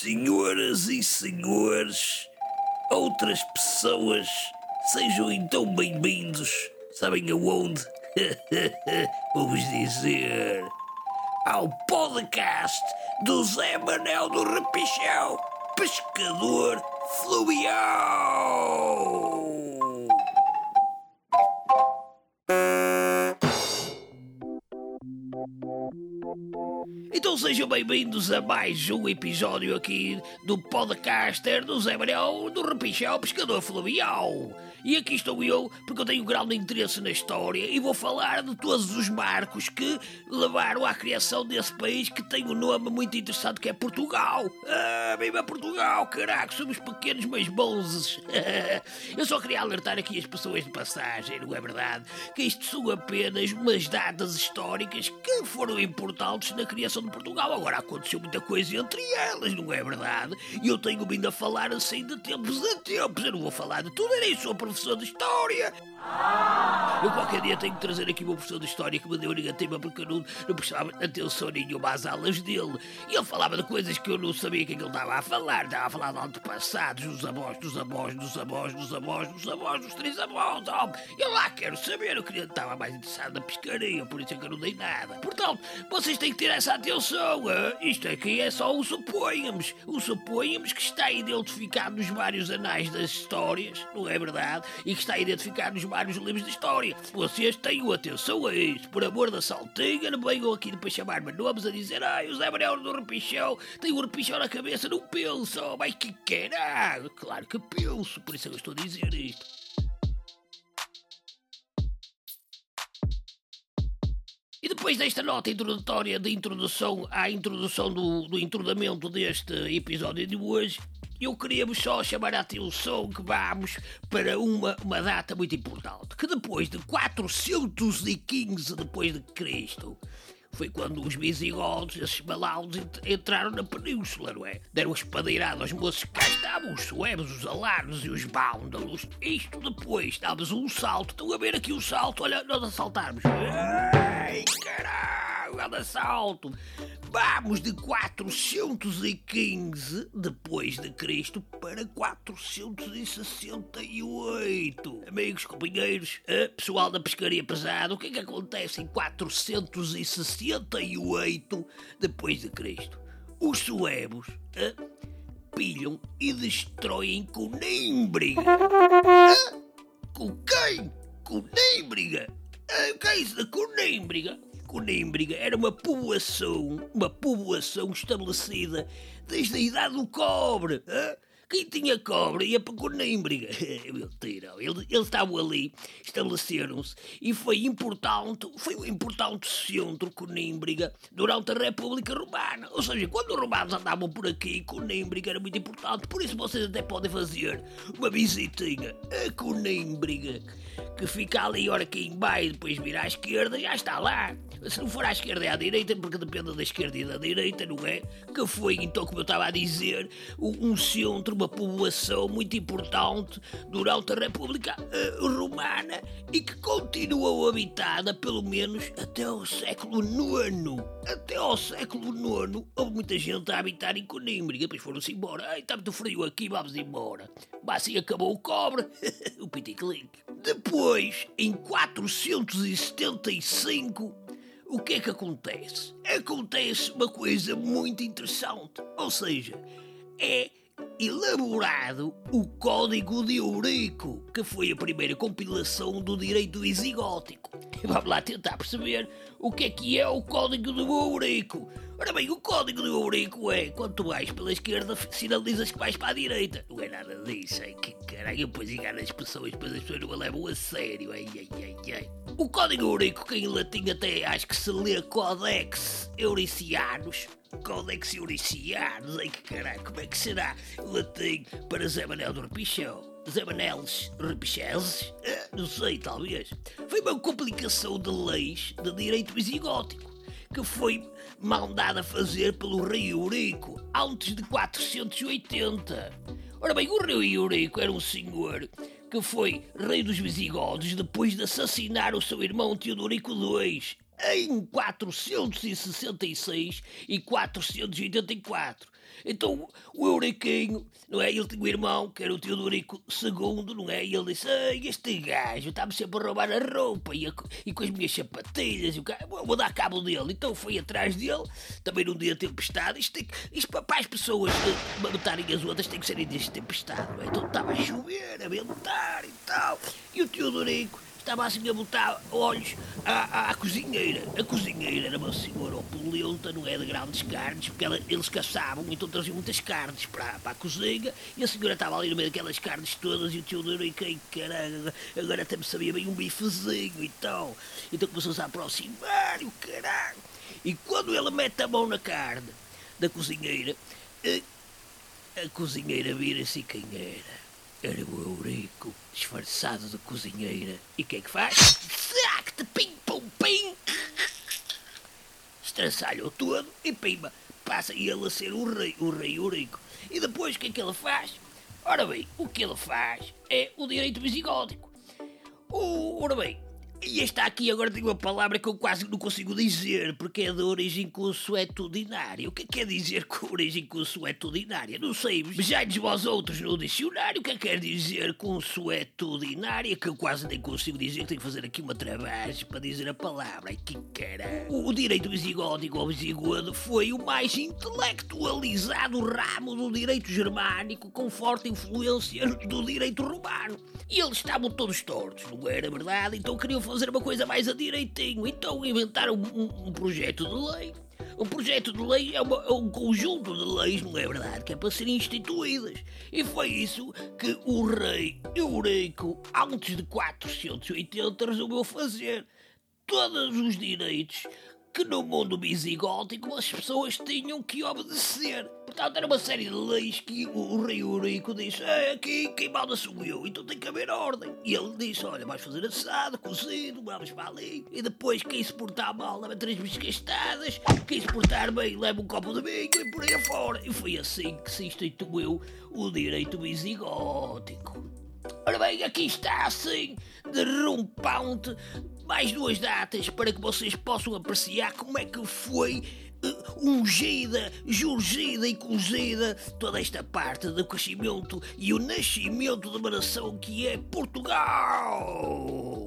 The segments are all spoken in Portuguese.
Senhoras e senhores, outras pessoas, sejam então bem-vindos. Sabem aonde? Vou-vos dizer. Ao podcast do Zé Manel do Repichão, pescador fluvial. Então sejam bem-vindos a mais um episódio aqui do podcaster do Zé Manuel do Repichão Pescador Fluvial. E aqui estou eu porque eu tenho grande interesse na história e vou falar de todos os marcos que levaram à criação desse país que tem um nome muito interessante que é Portugal. Ah, viva Portugal, caraca, somos pequenos mas bons. eu só queria alertar aqui as pessoas de passagem, não é verdade? Que isto são apenas umas datas históricas que foram importantes na criação de Portugal. Agora aconteceu muita coisa entre elas, não é verdade? E eu tenho vindo a falar assim de tempos a tempos. Eu não vou falar de tudo, era isso, professor de História. Eu qualquer dia tenho que trazer aqui o meu professor de História que me deu negativa porque eu não, não prestava atenção nenhuma às aulas dele. E ele falava de coisas que eu não sabia que, é que ele estava a falar. Estava a falar de antepassados, dos avós, dos avós, dos avós, dos avós, dos avós, dos três avós. Oh, eu lá quero saber, eu queria estava mais interessado na pescaria, por isso é que eu não dei nada. Portanto, vocês têm que ter essa atenção. Hein? Isto aqui é só o suponhamos. O suponhamos que está identificado nos vários anais das histórias, não é verdade? E que está identificado nos vários livros de história. Vocês tenham atenção a isto. Por amor da saltinha, não venham aqui depois chamar-me nomes a dizer ah, o Zé Manuel do Repichão tem o um repichão na cabeça, não penso. Mas que caralho, claro que penso, por isso é que eu estou a dizer isto. E depois desta nota introdutória de introdução à introdução do, do deste episódio de hoje, eu queria-vos só chamar a atenção que vamos para uma, uma data muito importante, que depois de 415 depois de Cristo, foi quando os visigodos, esses malaudos, entraram na península, não é? Deram espadeirada aos moços que cá estavam, os suevos, os alarmes e os bândalos. Isto depois, dávamos um salto. Estão a ver aqui o salto? Olha, nós assaltarmos. Ai, caralho, anda salto. Vamos de 415 depois de Cristo para 468. Amigos, companheiros, pessoal da pescaria pesada, o que é que acontece em 468 depois de Cristo? Os suevos pilham e destroem Conímbriga. Com quem? Conímbriga. O que é isso da Conímbriga? Conímbriga era uma povoação, uma povoação estabelecida desde a idade do cobre. Quem tinha cobre ia para Conímbriga. Mentira. Eles, eles estavam ali, estabeleceram-se e foi importante, foi um importante centro Conímbriga durante a República Romana. Ou seja, quando os romanos andavam por aqui, Conímbriga era muito importante. Por isso vocês até podem fazer uma visitinha a Conímbriga que fica ali, ora aqui em baixo, depois vira à esquerda, já está lá. Se não for à esquerda é à direita, porque depende da esquerda e da direita, não é? Que foi, então, como eu estava a dizer, um centro, uma povoação muito importante durante a República uh, Romana e que continuou habitada, pelo menos, até ao século IX. Até ao século IX houve muita gente a habitar em Conímbria, depois foram-se embora. Ai, está muito frio aqui, vamos embora. Mas assim acabou o cobre, o piticlink. Depois, em 475, o que é que acontece? Acontece uma coisa muito interessante. Ou seja, é elaborado o Código de Eurico, que foi a primeira compilação do direito exigótico. Vamos lá tentar perceber o que é que é o Código de Eurico. Ora bem, o código do Eurico é quando tu vais pela esquerda, sinalizas que vais para a direita. Não é nada disso, é que caralho, depois engano as pessoas, depois as pessoas não a levam a sério. Ai, ai, ai, ai. O código Eurico, que em latim até acho que se lê Codex Euricianus. Codex Euricianus, ai que caralho, como é que será latim para Zé Manel do Repichão? Zé Maneles Repicheses? Ah, não sei, talvez. Foi uma complicação de leis de direito visigótico que foi mandada fazer pelo rei Eurico antes de 480. Ora bem, o rei Eurico era um senhor que foi rei dos Visigodos depois de assassinar o seu irmão Teodorico II. Em 466 e 484. Então o Euriquinho, não é? Ele tinha um irmão que era o Teodorico II, não é? E ele disse: Ei, este gajo está-me sempre a roubar a roupa e, a, e com as minhas sapatilhas, e o cara, vou dar cabo dele. Então foi atrás dele, também num dia tempestade. Isto, tem, isto para as pessoas matarem as outras tem que ser em dias de tempestade, não é? Então estava a chover, a ventar e tal. E o Teodorico estava assim a botar olhos à, à, à, cozinheira. A cozinheira era uma senhora opulenta, não é de grandes carnes, porque ela, eles caçavam, então traziam muitas carnes para, para a cozinha, e a senhora estava ali no meio daquelas carnes todas, e o tio Dorico, caralho, agora até me sabia bem um bifezinho e tal. Então começou-se a aproximar, e o caralho. E quando ele mete a mão na carne da cozinheira, a, a cozinheira vira-se quem era era o Eurico, disfarçado de cozinheira. E o que é que faz? Sac-te, pim, pum, pim! Estrançalha-o todo e pimba, passa ele a ser o rei, o rei Eurico. E depois o que é que ele faz? Ora bem, o que ele faz é o direito visigótico. O, ora bem, e está aqui agora tem uma palavra que eu quase não consigo dizer, porque é de origem consuetudinária. O que quer dizer com origem consuetudinária? Não sei, vejais vós outros no dicionário o que quer dizer consuetudinária, que eu quase nem consigo dizer, tenho que fazer aqui uma travagem para dizer a palavra. Que caralho. O direito visigótico ou visigodo foi o mais intelectualizado ramo do direito germânico com forte influência do direito romano. E eles estavam todos tortos, não era verdade? Então queriam fazer uma coisa mais a direitinho. Então inventaram um, um, um projeto de lei. Um projeto de lei é, uma, é, um conjunto de leis, não é verdade? Que é para serem instituídas. E foi isso que o rei Eurico, antes de 480, resolveu fazer. Todos os direitos que no mundo visigótico as pessoas tinham que obedecer. Portanto, era uma série de leis que o rei Eurico disse: é, aqui quem manda sou eu, então tem que haver ordem. E ele disse: olha, vais fazer assado, cozido, vamos para ali. E depois, quem se portar mal, leva três biscastadas, quem se portar bem, leva um copo de vinho e por aí afora. E foi assim que se instituiu o direito visigótico. Ora bem, aqui está assim, de rompante, mais duas datas para que vocês possam apreciar como é que foi uh, ungida, jurgida e cozida toda esta parte do crescimento e o nascimento uma nação que é Portugal.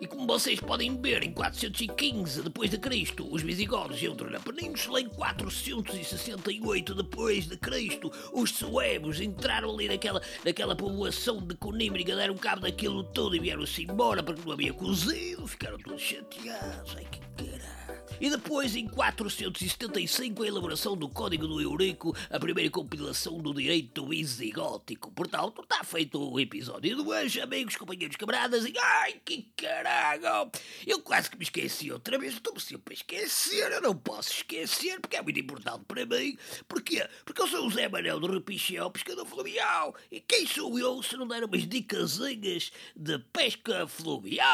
E como vocês podem ver, em 415 depois de Cristo, os visigodos entram na península. Em 468 depois de Cristo, os suevos entraram ali naquela, naquela povoação de Conímbriga, deram cabo daquilo tudo e vieram-se embora porque não havia cozido. Ficaram todos chateados. Ai que caralho. E depois, em 475, a elaboração do Código do Eurico, a primeira compilação do direito visigótico. Portanto, está feito o episódio de hoje, amigos, companheiros, camaradas, e ai, que caralho! Eu quase que me esqueci outra vez, estou-me sempre a esquecer, eu não posso esquecer, porque é muito importante para mim. Porquê? Porque eu sou o Zé Manuel do Repichel, pescador fluvial. E quem sou eu se não der umas dicasinhas de pesca fluvial?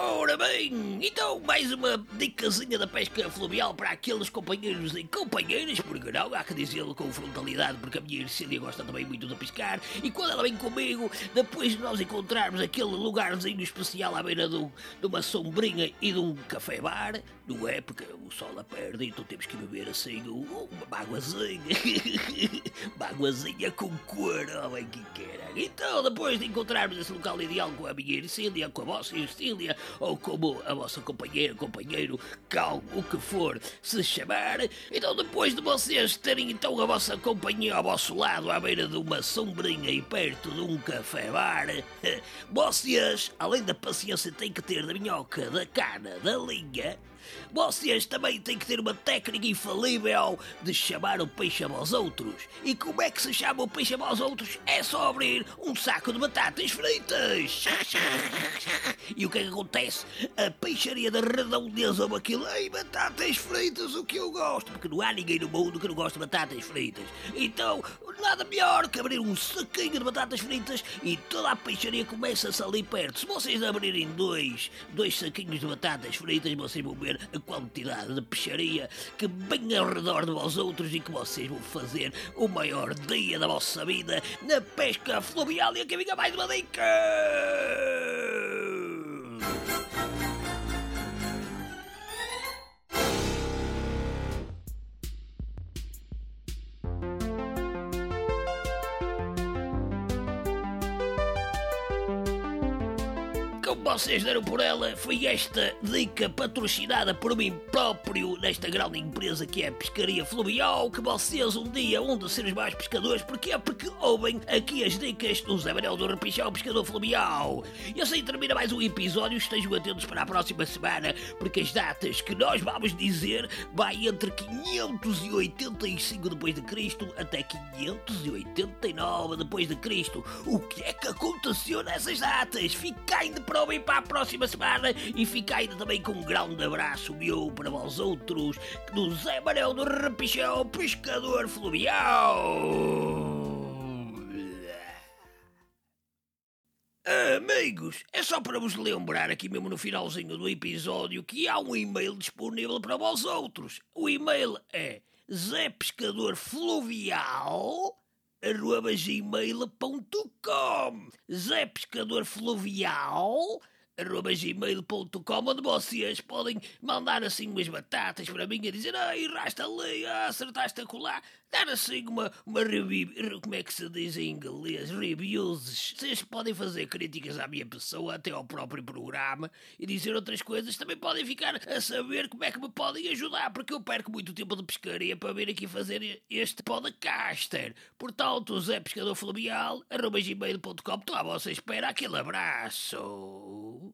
Ora bem, então mais uma dicasinha da pesca fluvial para aqueles companheiros e companheiras, porque não, há que dizê-lo com frontalidade, porque a minha Ercília gosta também muito de pescar, e quando ela vem comigo, depois de nós encontrarmos aquele lugarzinho especial à beira do, de uma sombrinha e de um café-bar, não é? Porque o sol aperta, então temos que beber assim uma baguazinha, baguazinha com cor, bem que queira. Então, depois de encontrarmos esse local ideal com a minha Ercília, com a vossa Ercília, ou como a vossa companheira, companheiro, cal, o que for se chamar. Então, depois de vocês terem então a vossa companhia ao vosso lado, à beira de uma sombrinha e perto de um café-bar, vocês, além da paciência, têm que ter da minhoca, da cana, da linha vocês também têm que ter uma técnica infalível de chamar o peixe a vós outros. E como é que se chama o peixe a vós outros? É só abrir um saco de batatas fritas. E o que é que acontece? A peixaria da redondeza Baquilei e batatas fritas, o que eu gosto, porque não há ninguém no mundo que não goste de batatas fritas. Então, nada melhor que abrir um saquinho de batatas fritas e toda a peixaria começa-se ali perto. Se vocês abrirem dois, dois saquinhos de batatas fritas, vocês vão ver a quantidade de peixaria que vem ao redor de vós outros e que vocês vão fazer o maior dia da vossa vida na pesca fluvial. E aqui vinha mais uma dica! Vocês deram por ela, foi esta dica patrocinada por mim próprio nesta grande empresa que é a Pescaria Fluvial, que vocês um dia vão de ser os mais pescadores, porque é porque ouvem aqui as dicas do Zé Manuel do Repichão Pescador Fluvial. E assim termina mais um episódio, estejam atentos para a próxima semana, porque as datas que nós vamos dizer vai entre 585 depois de Cristo até 589 depois de Cristo. O que é que aconteceu nessas datas? Fiquem de prova e para a próxima semana e fica ainda também com um grande abraço meu para vós outros do Zé Manuel do Repichão Pescador Fluvial. Amigos, é só para vos lembrar aqui mesmo no finalzinho do episódio que há um e-mail disponível para vós outros. O e-mail é zépescadorfluvial arroba gmail.com gmail.com onde vocês podem mandar assim umas batatas para mim a dizer ai, rasta ali, ah, acertaste a colar dar assim uma, uma como é que se diz em inglês, reviews. Vocês podem fazer críticas à minha pessoa até ao próprio programa e dizer outras coisas, também podem ficar a saber como é que me podem ajudar porque eu perco muito tempo de pescaria para vir aqui fazer este podcaster. Portanto, Zé Pescador Fluvial arroba gmail.com estou à vossa espera, aquele abraço